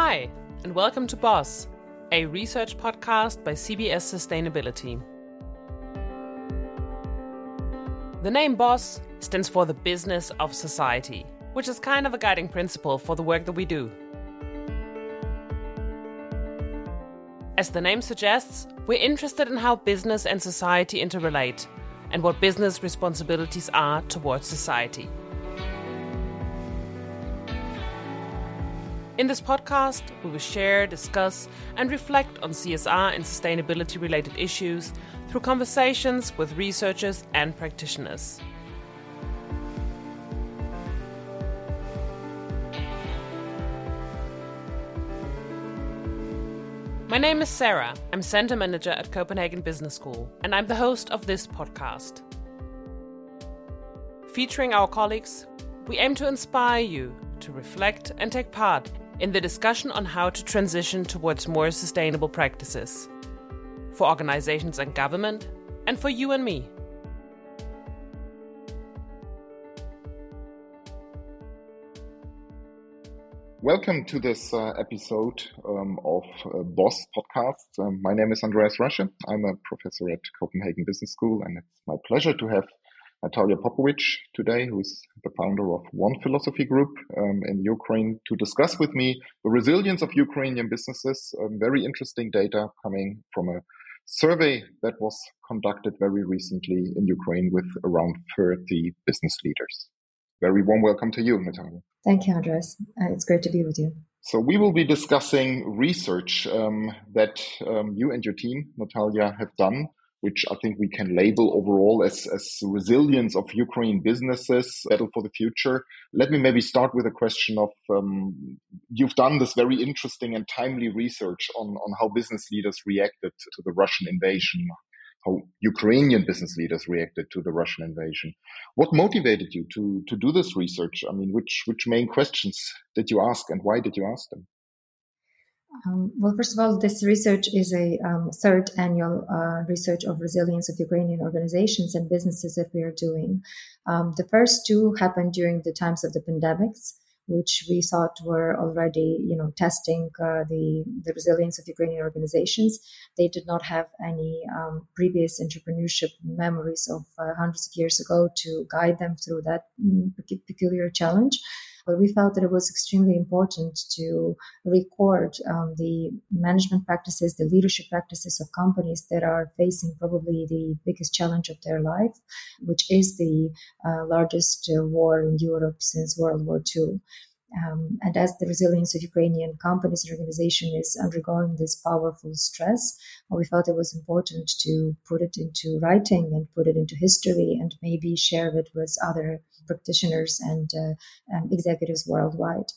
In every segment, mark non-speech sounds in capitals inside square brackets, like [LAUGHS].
Hi, and welcome to Boss, a research podcast by CBS Sustainability. The name Boss stands for the business of society, which is kind of a guiding principle for the work that we do. As the name suggests, we're interested in how business and society interrelate and what business responsibilities are towards society. In this podcast, we will share, discuss, and reflect on CSR and sustainability related issues through conversations with researchers and practitioners. My name is Sarah. I'm Center Manager at Copenhagen Business School, and I'm the host of this podcast. Featuring our colleagues, we aim to inspire you to reflect and take part in the discussion on how to transition towards more sustainable practices for organizations and government, and for you and me. Welcome to this uh, episode um, of uh, Boss Podcast. Um, my name is Andreas Rasche. I'm a professor at Copenhagen Business School, and it's my pleasure to have Nataliya Popovych today, who's the founder of One Philosophy Group um, in Ukraine, to discuss with me the resilience of Ukrainian businesses. Um, very interesting data coming from a survey that was conducted very recently in Ukraine with around 30 business leaders. Very warm welcome to you, Nataliya. Thank you, Andres. Uh, it's great to be with you. So we will be discussing research um, that um, you and your team, Nataliya, have done which I think we can label overall as, as resilience of Ukraine businesses, battle for the future. Let me maybe start with a question of um, you've done this very interesting and timely research on, on how business leaders reacted to the Russian invasion, how Ukrainian business leaders reacted to the Russian invasion. What motivated you to, to do this research? I mean, which, which main questions did you ask and why did you ask them? Um, well, first of all, this research is a um, third annual uh, research of resilience of Ukrainian organizations and businesses that we are doing. Um, the first two happened during the times of the pandemics, which we thought were already, you know, testing uh, the the resilience of Ukrainian organizations. They did not have any um, previous entrepreneurship memories of uh, hundreds of years ago to guide them through that mm, peculiar challenge but we felt that it was extremely important to record um, the management practices, the leadership practices of companies that are facing probably the biggest challenge of their life, which is the uh, largest uh, war in Europe since World War II. Um, and as the resilience of Ukrainian companies and organization is undergoing this powerful stress, we felt it was important to put it into writing and put it into history and maybe share it with other practitioners and uh, um, executives worldwide.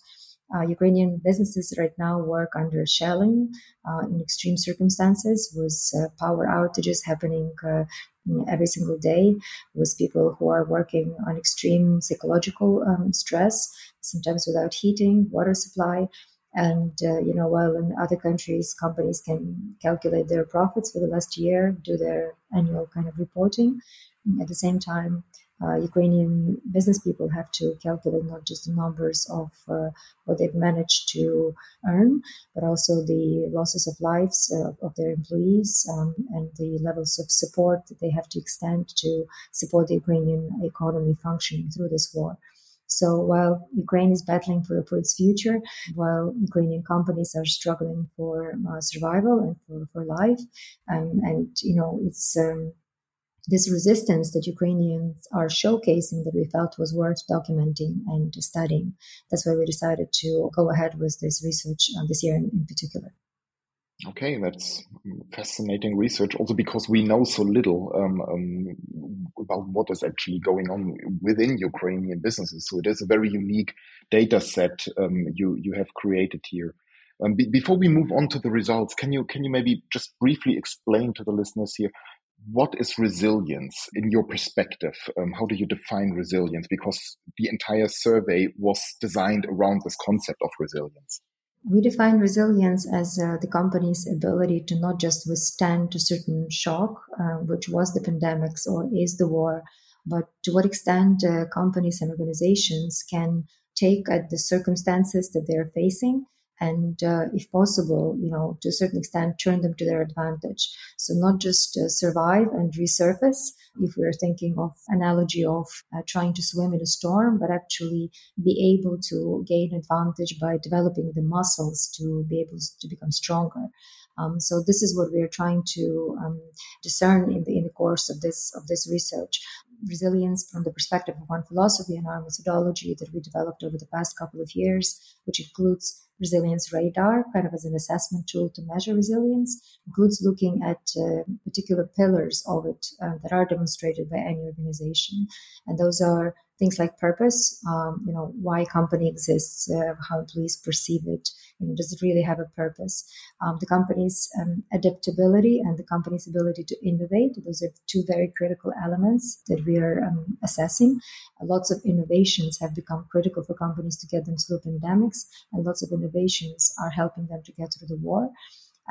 Uh, Ukrainian businesses right now work under shelling uh, in extreme circumstances with uh, power outages happening uh, every single day, with people who are working on extreme psychological um, stress, sometimes without heating, water supply. And, uh, you know, while in other countries, companies can calculate their profits for the last year, do their annual kind of reporting. At the same time, uh, Ukrainian business people have to calculate not just the numbers of uh, what they've managed to earn, but also the losses of lives uh, of their employees um, and the levels of support that they have to extend to support the Ukrainian economy functioning through this war. So while Ukraine is battling for, for its future, while Ukrainian companies are struggling for uh, survival and for, for life, um, and you know it's um, this resistance that Ukrainians are showcasing that we felt was worth documenting and studying. That's why we decided to go ahead with this research uh, this year in, in particular. Okay, that's fascinating research. Also, because we know so little um, um, about what is actually going on within Ukrainian businesses. So it is a very unique data set um, you you have created here. Um, before we move on to the results, can you can you maybe just briefly explain to the listeners here what is resilience in your perspective? Um, how do you define resilience? Because the entire survey was designed around this concept of resilience. We define resilience as uh, the company's ability to not just withstand a certain shock, uh, which was the pandemics or is the war, but to what extent uh, companies and organizations can take at the circumstances that they're facing and uh, if possible, you know, to a certain extent, turn them to their advantage. So not just uh, survive and resurface, if we're thinking of analogy of uh, trying to swim in a storm, but actually be able to gain advantage by developing the muscles to be able to become stronger. Um, so this is what we are trying to um, discern in the in the course of this of this research. Resilience from the perspective of one philosophy and our methodology that we developed over the past couple of years, which includes resilience radar, kind of as an assessment tool to measure resilience, includes looking at uh, particular pillars of it uh, that are demonstrated by any organization. And those are things like purpose, um, you know, why a company exists, uh, how employees perceive it, you know, does it really have a purpose? Um, the company's um, adaptability and the company's ability to innovate. Those are two very critical elements that we are um, assessing. Uh, lots of innovations have become critical for companies to get them through pandemics, and lots of innovations are helping them to get through the war.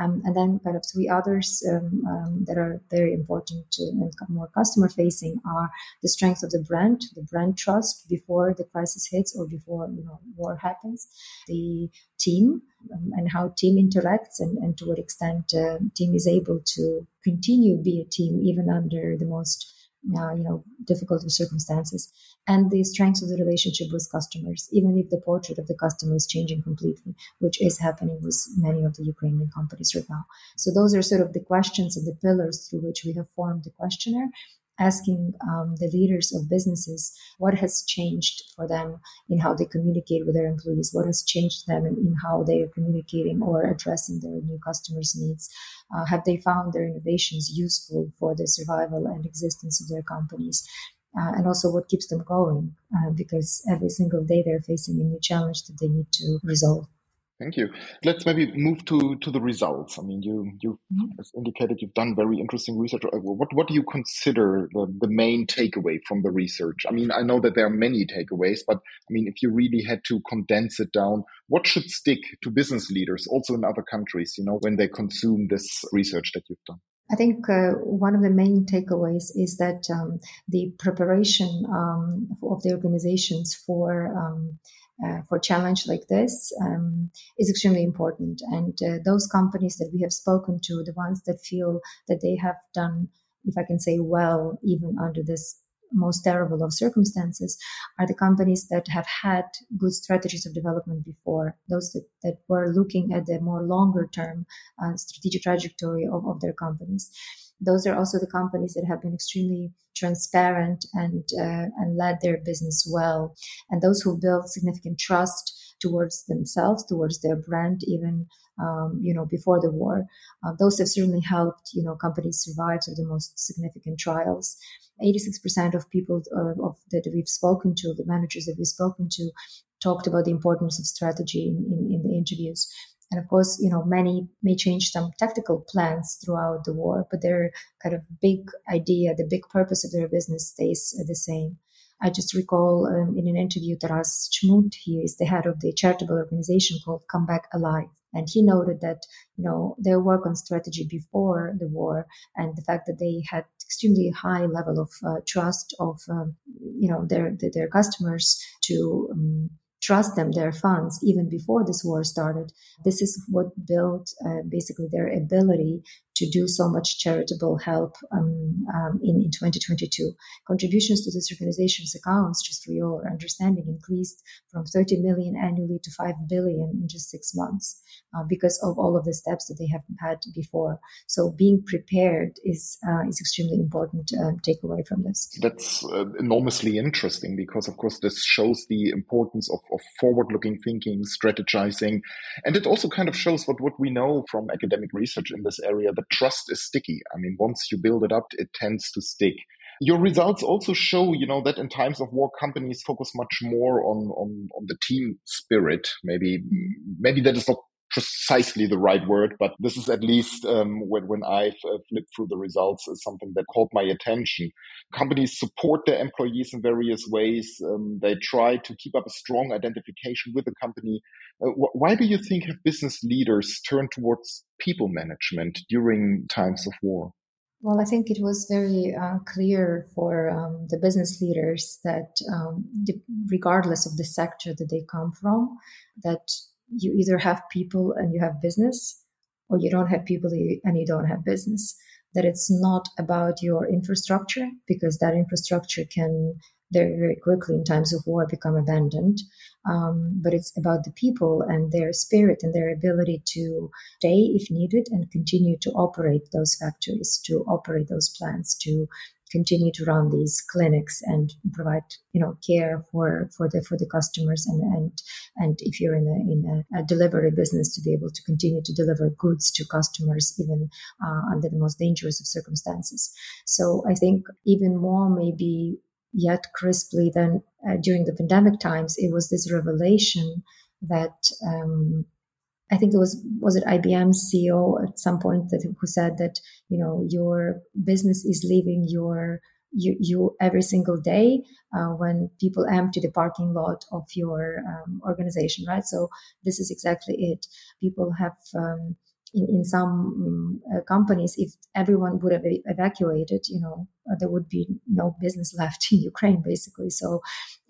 Um, and then kind of three others um, um, that are very important to, and more customer facing are the strength of the brand, the brand trust before the crisis hits or before you know war happens, the team um, and how team interacts and, and to what extent uh, team is able to continue be a team even under the most uh, you know difficult circumstances. And the strength of the relationship with customers even if the portrait of the customer is changing completely which is happening with many of the ukrainian companies right now. So those are sort of the questions and the pillars through which we have formed the questionnaire asking um, the leaders of businesses what has changed for them in how they communicate with their employees, what has changed them in, in how they are communicating or addressing their new customers' needs. Uh, have they found their innovations useful for the survival and existence of their companies? Uh, and also what keeps them going, uh, because every single day they're facing a new challenge that they need to resolve. Thank you. Let's maybe move to, to the results. I mean, you you mm-hmm. indicated you've done very interesting research. Uh, what what do you consider the, the main takeaway from the research? I mean, I know that there are many takeaways, but I mean, if you really had to condense it down, what should stick to business leaders, also in other countries, you know, when they consume this research that you've done? I think uh, one of the main takeaways is that um, the preparation um, of the organizations for um, uh, for challenge like this um, is extremely important. And uh, those companies that we have spoken to, the ones that feel that they have done, if I can say well, even under this most terrible of circumstances, are the companies that have had good strategies of development before, those that, that were looking at the more longer term uh, strategic trajectory of, of their companies those are also the companies that have been extremely transparent and uh, and led their business well, and those who built significant trust towards themselves, towards their brand, even um, you know before the war. Uh, those have certainly helped you know companies survive through the most significant trials. 86% of people uh, of that we've spoken to, the managers that we've spoken to, talked about the importance of strategy in, in, in the interviews. And of course, you know, many may change some tactical plans throughout the war, but their kind of big idea, the big purpose of their business stays the same. I just recall um, in an interview, Taras Chmut, he is the head of the charitable organization called Come Back Alive. And he noted that, you know, their work on strategy before the war and the fact that they had extremely high level of uh, trust of, um, you know, their, their customers to um, trust them their funds even before this war started. This is what built uh, basically their ability to do so much charitable help um, um, in, in 2022. Contributions to this organization's accounts, just for your understanding, increased from 30 million annually to 5 billion in just six months uh, because of all of the steps that they have had before. So being prepared is uh, is extremely important um, takeaway from this. That's uh, enormously interesting because, of course, this shows the importance of, of forward-looking thinking, strategizing, and it also kind of shows what what we know from academic research in this area that trust is sticky. I mean, once you build it up, it tends to stick. Your results also show, you know, that in times of war, companies focus much more on, on, on the team spirit. Maybe, maybe that is not precisely the right word, but this is at least um, when, when I've uh, flipped through the results is something that caught my attention. Companies support their employees in various ways. Um, they try to keep up a strong identification with the company. Uh, wh- why do you think have business leaders turned towards people management during times of war? Well, I think it was very uh, clear for um, the business leaders that, um, the, regardless of the sector that they come from, that you either have people and you have business, or you don't have people and you don't have business. That it's not about your infrastructure because that infrastructure can very, very quickly in times of war become abandoned. Um, but it's about the people and their spirit and their ability to stay if needed and continue to operate those factories, to operate those plants, to continue to run these clinics and provide you know care for for the for the customers and and and if you're in a in a, a delivery business to be able to continue to deliver goods to customers even uh, under the most dangerous of circumstances so i think even more maybe yet crisply than uh, during the pandemic times. It was this revelation that um, I think it was was it IBM CEO at some point that who said that you know your business is leaving your you, you every single day uh, when people empty the parking lot of your um, organization, right? So this is exactly it. People have um, in, in some um, uh, companies, if everyone would have evacuated, you know, uh, there would be no business [LAUGHS] left in Ukraine, basically. So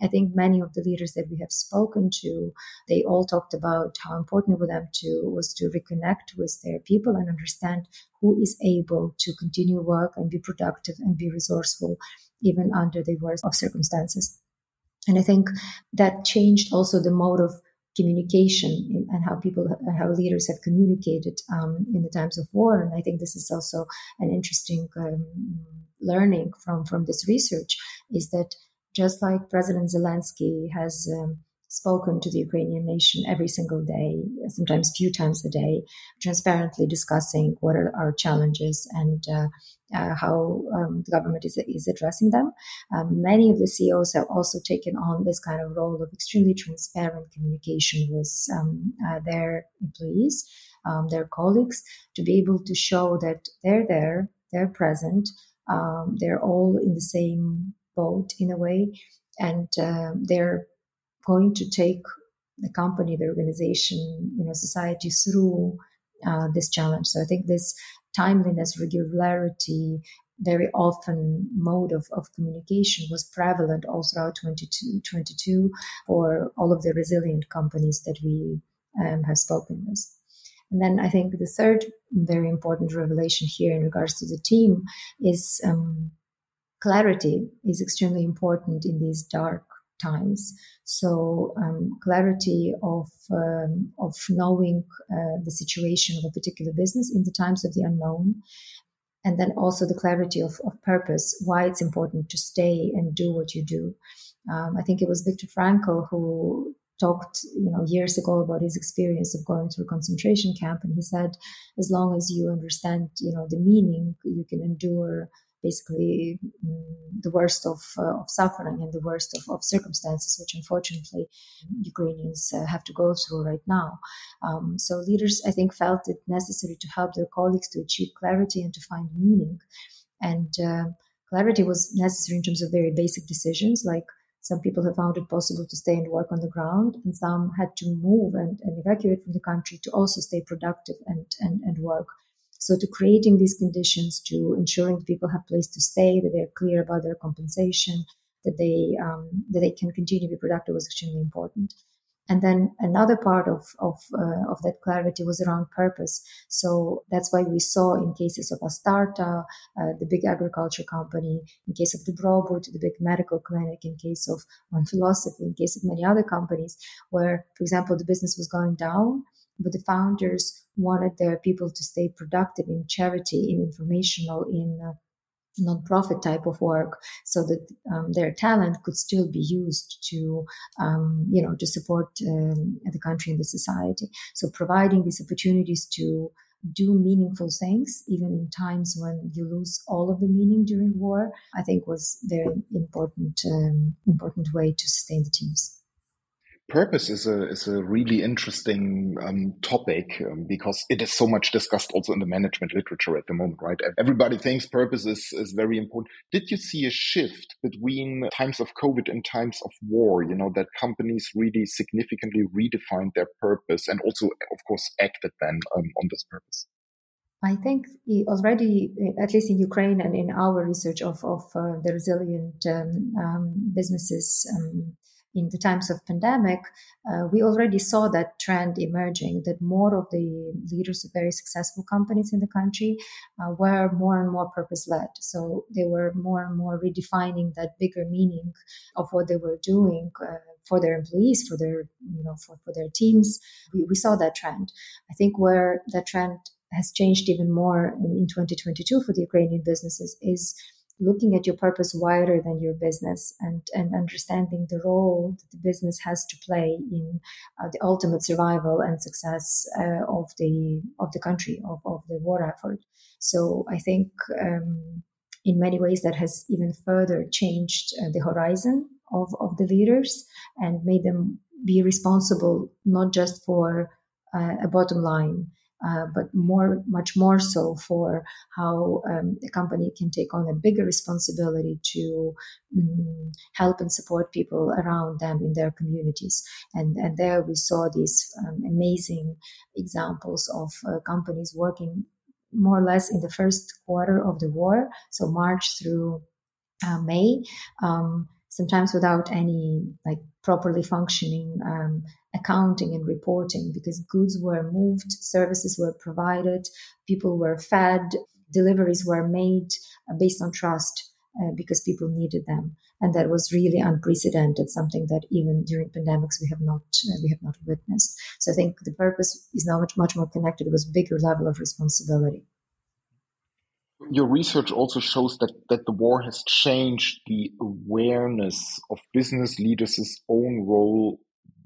I think many of the leaders that we have spoken to, they all talked about how important for them to was to reconnect with their people and understand who is able to continue work and be productive and be resourceful, even under the worst of circumstances. And I think that changed also the mode of communication and how people, how leaders have communicated um, in the times of war. And I think this is also an interesting um, learning from from this research is that just like President Zelensky has um, spoken to the Ukrainian nation every single day, sometimes few times a day, transparently discussing what are our challenges and uh, uh, how um, the government is, is addressing them. Um, many of the CEOs have also taken on this kind of role of extremely transparent communication with um, uh, their employees, um, their colleagues, to be able to show that they're there, they're present, um, they're all in the same boat in a way, and uh, they're going to take the company, the organization, you know, society through uh, this challenge. So I think this timeliness, regularity, very often mode of, of communication was prevalent all throughout 2022 for all of the resilient companies that we um, have spoken with. And then I think the third very important revelation here in regards to the team is um, clarity is extremely important in these dark times. So um, clarity of um, of knowing uh, the situation of a particular business in the times of the unknown, and then also the clarity of, of purpose, why it's important to stay and do what you do. Um, I think it was Viktor Frankl who talked, you know, years ago about his experience of going through concentration camp, and he said, as long as you understand, you know, the meaning, you can endure basically mm, the worst of, uh, of suffering and the worst of, of circumstances, which unfortunately Ukrainians uh, have to go through right now. Um, so leaders, I think, felt it necessary to help their colleagues to achieve clarity and to find meaning. And uh, clarity was necessary in terms of very basic decisions, like some people have found it possible to stay and work on the ground, and some had to move and, and evacuate from the country to also stay productive and, and, and work. So to creating these conditions, to ensuring people have place to stay, that they're clear about their compensation, that they um, that they can continue to be productive was extremely important. And then another part of of, uh, of that clarity was around purpose. So that's why we saw in cases of Astarta, uh, the big agriculture company, in case of Dobrobut, the big medical clinic, in case of One Philosophy, in case of many other companies, where, for example, the business was going down, but the founders wanted their people to stay productive in charity, in informational, in uh, non-profit type of work so that um, their talent could still be used to um, you know to support um, the country and the society. So providing these opportunities to do meaningful things even in times when you lose all of the meaning during war i think was very important um, important way to sustain the teams purpose is a is a really interesting um, topic um, because it is so much discussed also in the management literature at the moment, right? Everybody thinks purpose is is very important. Did you see a shift between times of COVID and times of war? You know that companies really significantly redefined their purpose and also, of course, acted then um, on this purpose. I think already, at least in Ukraine and in our research of, of uh, the resilient um, um, businesses, um, in the times of pandemic, uh, we already saw that trend emerging that more of the leaders of very successful companies in the country uh, were more and more purpose led. So they were more and more redefining that bigger meaning of what they were doing uh, for their employees, for their you know for, for their teams. We, we saw that trend. I think where that trend has changed even more in, in 2022 for the Ukrainian businesses is looking at your purpose wider than your business and, and understanding the role that the business has to play in uh, the ultimate survival and success uh, of the of the country of, of the war effort. So I think um, in many ways that has even further changed uh, the horizon of, of the leaders and made them be responsible not just for uh, a bottom line uh, but more, much more so for how um, a company can take on a bigger responsibility to um, help and support people around them in their communities. And, and there we saw these um, amazing examples of uh, companies working more or less in the first quarter of the war, so March through uh, May um, sometimes without any like properly functioning um, accounting and reporting because goods were moved, services were provided, people were fed, deliveries were made uh, based on trust uh, because people needed them. And that was really unprecedented, something that even during pandemics we have not uh, we have not witnessed. So I think the purpose is now much much more connected with bigger level of responsibility your research also shows that, that the war has changed the awareness of business leaders' own role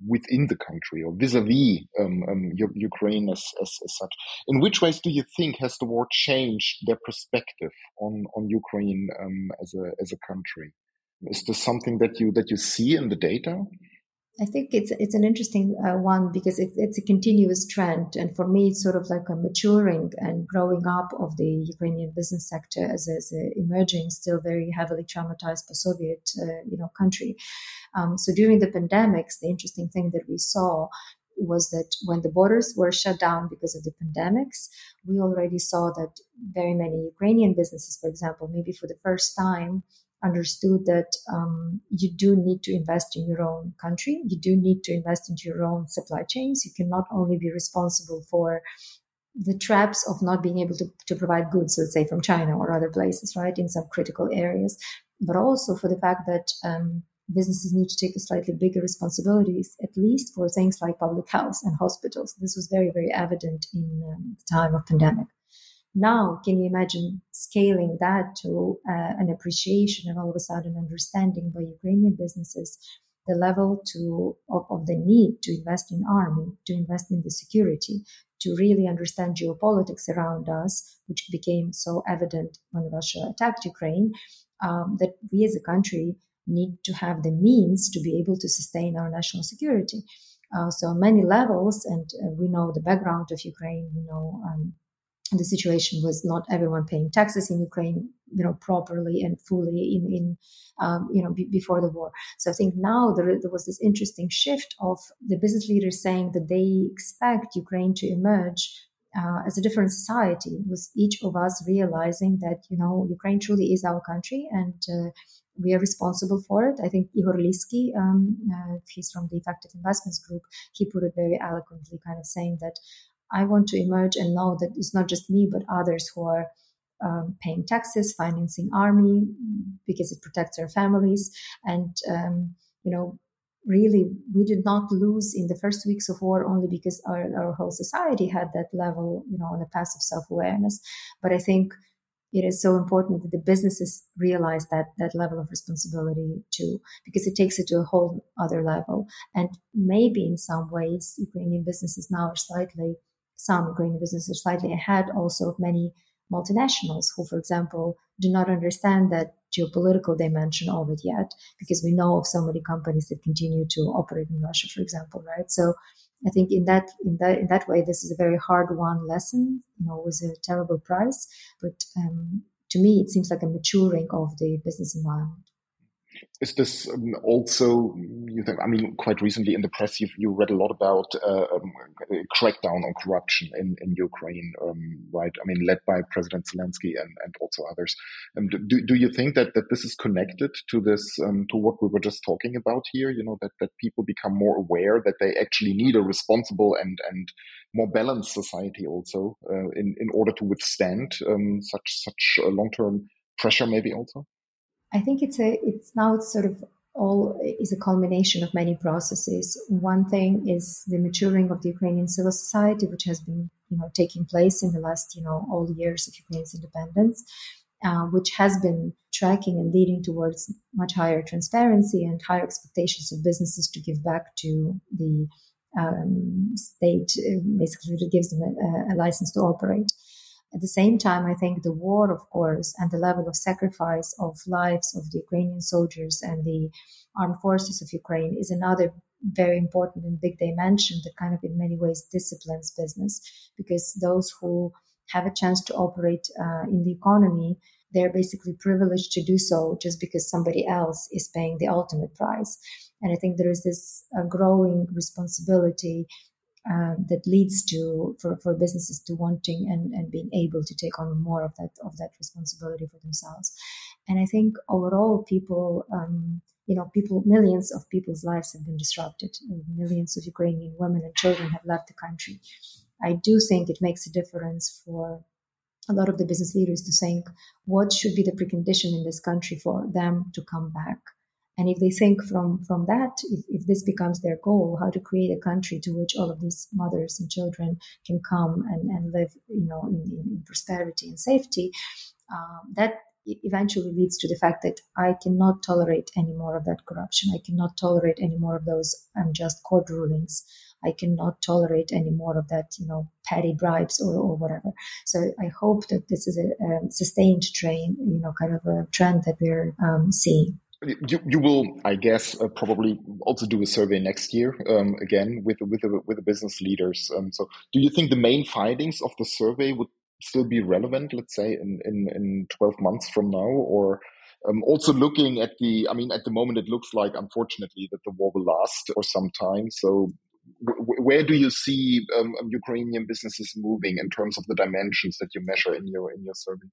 within the country or vis-a-vis um, um, Ukraine as, as, as, such. In which ways do you think has the war changed their perspective on, on Ukraine um, as, a, as a country? Is this something that you that you see in the data? I think it's it's an interesting uh, one because it, it's a continuous trend, and for me, it's sort of like a maturing and growing up of the Ukrainian business sector as, as an emerging, still very heavily traumatized post-Soviet, uh, you know, country. Um, so during the pandemics, the interesting thing that we saw was that when the borders were shut down because of the pandemics, we already saw that very many Ukrainian businesses, for example, maybe for the first time understood that um, you do need to invest in your own country. You do need to invest into your own supply chains. You can not only be responsible for the traps of not being able to, to provide goods, let's say from China or other places, right, in some critical areas, but also for the fact that um, businesses need to take a slightly bigger responsibilities, at least for things like public health and hospitals. This was very, very evident in um, the time of pandemic. Now, can you imagine scaling that to uh, an appreciation and all of a sudden understanding by Ukrainian businesses the level to of, of, the need to invest in army, to invest in the security, to really understand geopolitics around us, which became so evident when Russia attacked Ukraine, um, that we as a country need to have the means to be able to sustain our national security. Uh, so many levels, and uh, we know the background of Ukraine, we know um, the situation was not everyone paying taxes in Ukraine, you know, properly and fully in, in um, you know, b- before the war. So I think now there, there was this interesting shift of the business leaders saying that they expect Ukraine to emerge uh, as a different society, with each of us realizing that you know Ukraine truly is our country and uh, we are responsible for it. I think Igor Liski, um, uh, he's from the Effective Investments Group, he put it very eloquently, kind of saying that I want to emerge and know that it's not just me, but others who are um, paying taxes, financing army because it protects our families, and um, you know, really, we did not lose in the first weeks of war only because our, our whole society had that level, you know, on the path of self awareness. But I think it is so important that the businesses realize that that level of responsibility too, because it takes it to a whole other level. And maybe in some ways, Ukrainian businesses now are slightly some green businesses slightly ahead also of many multinationals who, for example, do not understand that geopolitical dimension of it yet, because we know of so many companies that continue to operate in Russia, for example, right? So I think in that in that in that way, this is a very hard won lesson, you know, with a terrible price. But um, to me, it seems like a maturing of the business environment. Is this um, also, you think, I mean, quite recently in the press, you've, you read a lot about uh, um, crackdown on corruption in, in Ukraine, um, right? I mean, led by President Zelensky and, and also others. Do, do you think that, that this is connected to this, um, to what we were just talking about here? You know, that, that people become more aware that they actually need a responsible and, and more balanced society also uh, in, in order to withstand um, such, such long-term pressure maybe also? I think it's a it's now it's sort of all is a culmination of many processes. One thing is the maturing of the Ukrainian civil society, which has been you know taking place in the last you know all years of Ukraine's independence, uh, which has been tracking and leading towards much higher transparency and higher expectations of businesses to give back to the um, state, uh, basically, gives them a, a license to operate. At the same time, I think the war, of course, and the level of sacrifice of lives of the Ukrainian soldiers and the armed forces of Ukraine is another very important and big dimension that kind of in many ways disciplines business because those who have a chance to operate uh, in the economy they're basically privileged to do so just because somebody else is paying the ultimate price. And i think there is this uh, growing responsibility uh, that leads to for, for businesses to wanting and, and being able to take on more of that of that responsibility for themselves. And I think overall, people, um, you know, people, millions of people's lives have been disrupted. Millions of Ukrainian women and children have left the country. I do think it makes a difference for a lot of the business leaders to think what should be the precondition in this country for them to come back and if they think from, from that, if, if this becomes their goal, how to create a country to which all of these mothers and children can come and, and live, you know, in, in prosperity and safety, um, that eventually leads to the fact that I cannot tolerate any more of that corruption. I cannot tolerate any more of those unjust court rulings. I cannot tolerate any more of that, you know, petty bribes or, or whatever. So I hope that this is a, a sustained train, you know, kind of a trend that we're um, seeing. You, you will, I guess, uh, probably also do a survey next year um, again with with the, with the business leaders. Um, so, do you think the main findings of the survey would still be relevant, let's say, in in, in twelve months from now, or um, also looking at the? I mean, at the moment, it looks like, unfortunately, that the war will last for some time. So, where do you see um, Ukrainian businesses moving in terms of the dimensions that you measure in your in your survey?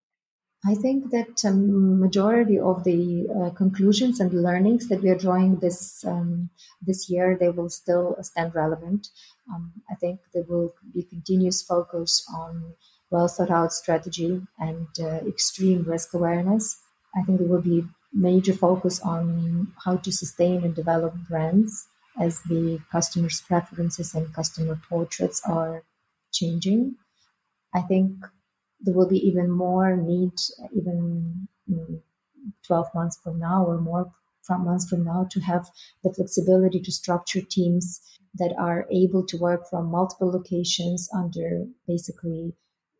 I think that um, majority of the uh, conclusions and learnings that we are drawing this um, this year, they will still stand relevant. Um, I think there will be continuous focus on well thought out strategy and uh, extreme risk awareness. I think there will be major focus on how to sustain and develop brands as the customers' preferences and customer portraits are changing. I think there will be even more need, even 12 months from now or more from months from now, to have the flexibility to structure teams that are able to work from multiple locations under basically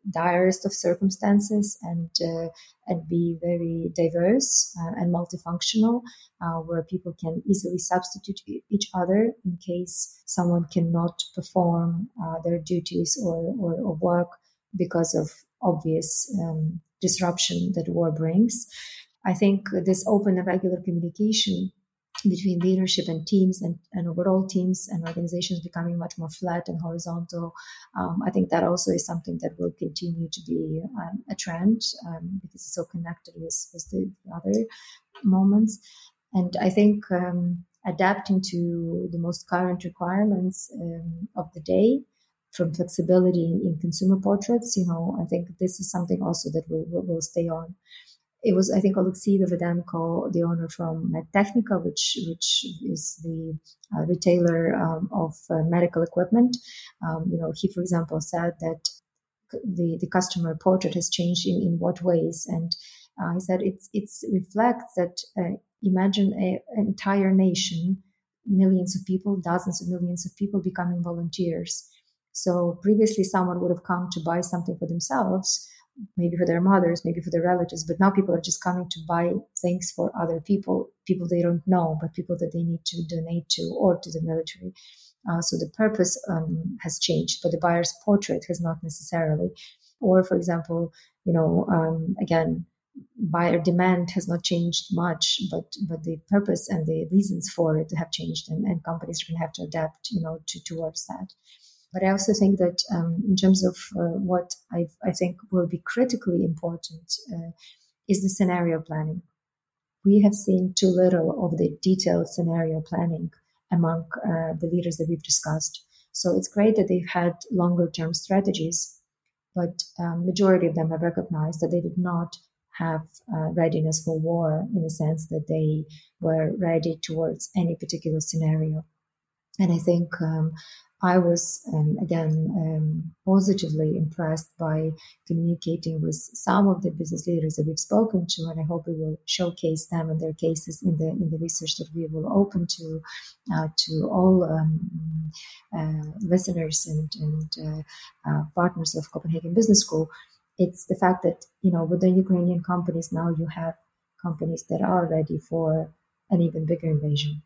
direst of circumstances and uh, and be very diverse uh, and multifunctional, uh, where people can easily substitute each other in case someone cannot perform uh, their duties or, or, or work because of obvious um, disruption that war brings. I think this open and regular communication between leadership and teams and, and overall teams and organizations becoming much more flat and horizontal. Um, I think that also is something that will continue to be um, a trend um, because it's so connected with, with the other moments. And I think um, adapting to the most current requirements um, of the day from flexibility in, in, consumer portraits, you know, I think this is something also that will, will, will stay on. It was, I think, Alexei Davydenko, the owner from MedTechnica, which which is the uh, retailer um, of uh, medical equipment. Um, you know, he, for example, said that the the customer portrait has changed in, in what ways, and uh, he said it's it's reflects that uh, imagine a, an entire nation, millions of people, dozens of millions of people becoming volunteers so previously, someone would have come to buy something for themselves, maybe for their mothers, maybe for their relatives, but now people are just coming to buy things for other people, people they don't know, but people that they need to donate to or to the military. Uh, so the purpose um, has changed, but the buyer's portrait has not necessarily. Or, for example, you know, um, again, buyer demand has not changed much, but but the purpose and the reasons for it have changed, and, and companies are going to have to adapt, you know, to towards that. But I also think that um, in terms of uh, what I, I think will be critically important uh, is the scenario planning. We have seen too little of the detailed scenario planning among uh, the leaders that we've discussed. So it's great that they've had longer term strategies, but um, majority of them have recognized that they did not have uh, readiness for war in the sense that they were ready towards any particular scenario. And I think um, I was um, again um, positively impressed by communicating with some of the business leaders that we've spoken to, and I hope we will showcase them and their cases in the in the research that we will open to uh, to all um, uh, listeners and and uh, uh partners of Copenhagen Business School. It's the fact that you know with the Ukrainian companies now you have companies that are ready for an even bigger invasion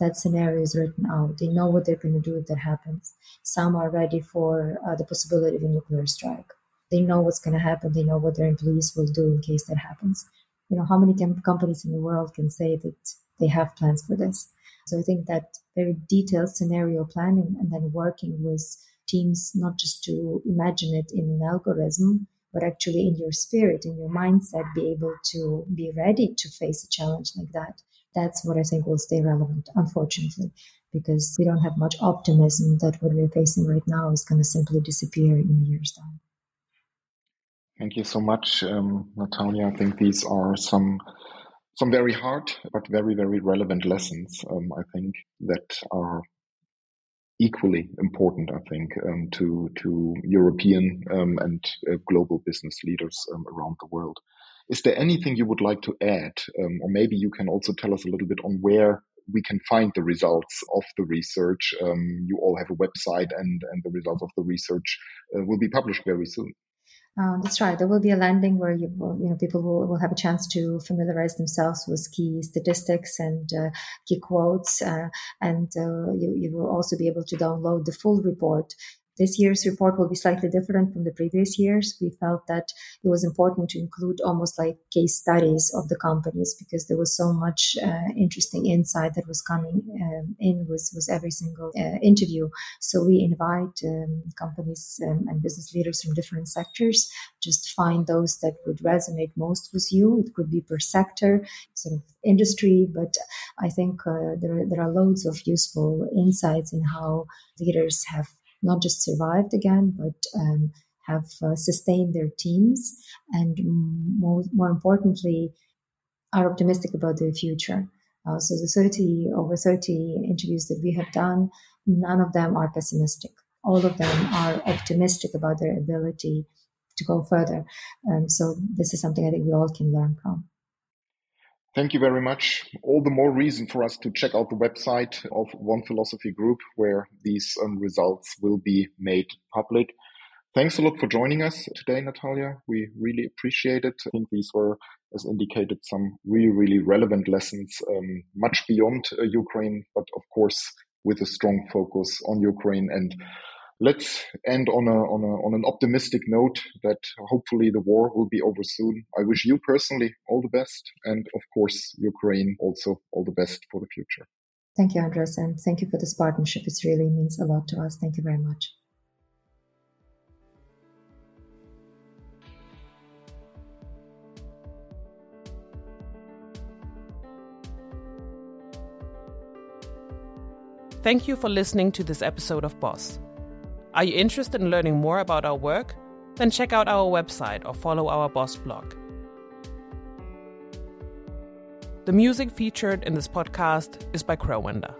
that scenario is written out. They know what they're going to do if that happens. Some are ready for uh, the possibility of a nuclear strike. They know what's going to happen. They know what their employees will do in case that happens. You know, how many companies in the world can say that they have plans for this? So I think that very detailed scenario planning and then working with teams, not just to imagine it in an algorithm, but actually in your spirit, in your mindset, be able to be ready to face a challenge like that that's what I think will stay relevant, unfortunately, because we don't have much optimism that what we're facing right now is going to simply disappear in a year's time. Thank you so much, um, Nataliya. I think these are some some very hard but very very relevant lessons. Um, I think that are equally important. I think um, to to European um, and uh, global business leaders um, around the world. Is there anything you would like to add? Um, or maybe you can also tell us a little bit on where we can find the results of the research. Um, you all have a website, and, and the results of the research uh, will be published very soon. Uh, that's right. There will be a landing where you, will, you know people will, will have a chance to familiarize themselves with key statistics and uh, key quotes, uh, and uh, you, you will also be able to download the full report this year's report will be slightly different from the previous years. We felt that it was important to include almost like case studies of the companies because there was so much uh, interesting insight that was coming um, in with, with every single uh, interview. So we invite um, companies um, and business leaders from different sectors. Just find those that would resonate most with you. It could be per sector, sort of industry, but I think uh, there, there are loads of useful insights in how leaders have not just survived again, but um, have uh, sustained their teams and more, more importantly, are optimistic about their future. Uh, so the 30 over 30 interviews that we have done, none of them are pessimistic. All of them are optimistic about their ability to go further. Um, so this is something I think we all can learn from. Thank you very much. All the more reason for us to check out the website of One Philosophy Group, where these um, results will be made public. Thanks a lot for joining us today, Nataliya. We really appreciate it. I think these were, as indicated, some really, really relevant lessons, um, much beyond uh, Ukraine, but of course, with a strong focus on Ukraine and let's end on a on a on an optimistic note that hopefully the war will be over soon. I wish you personally all the best, and of course Ukraine also all the best for the future. Thank you, Andres, and thank you for this partnership. It really means a lot to us. Thank you very much. Thank you for listening to this episode of Boss. Are you interested in learning more about our work? Then check out our website or follow our Boss blog. The music featured in this podcast is by Crowwinder.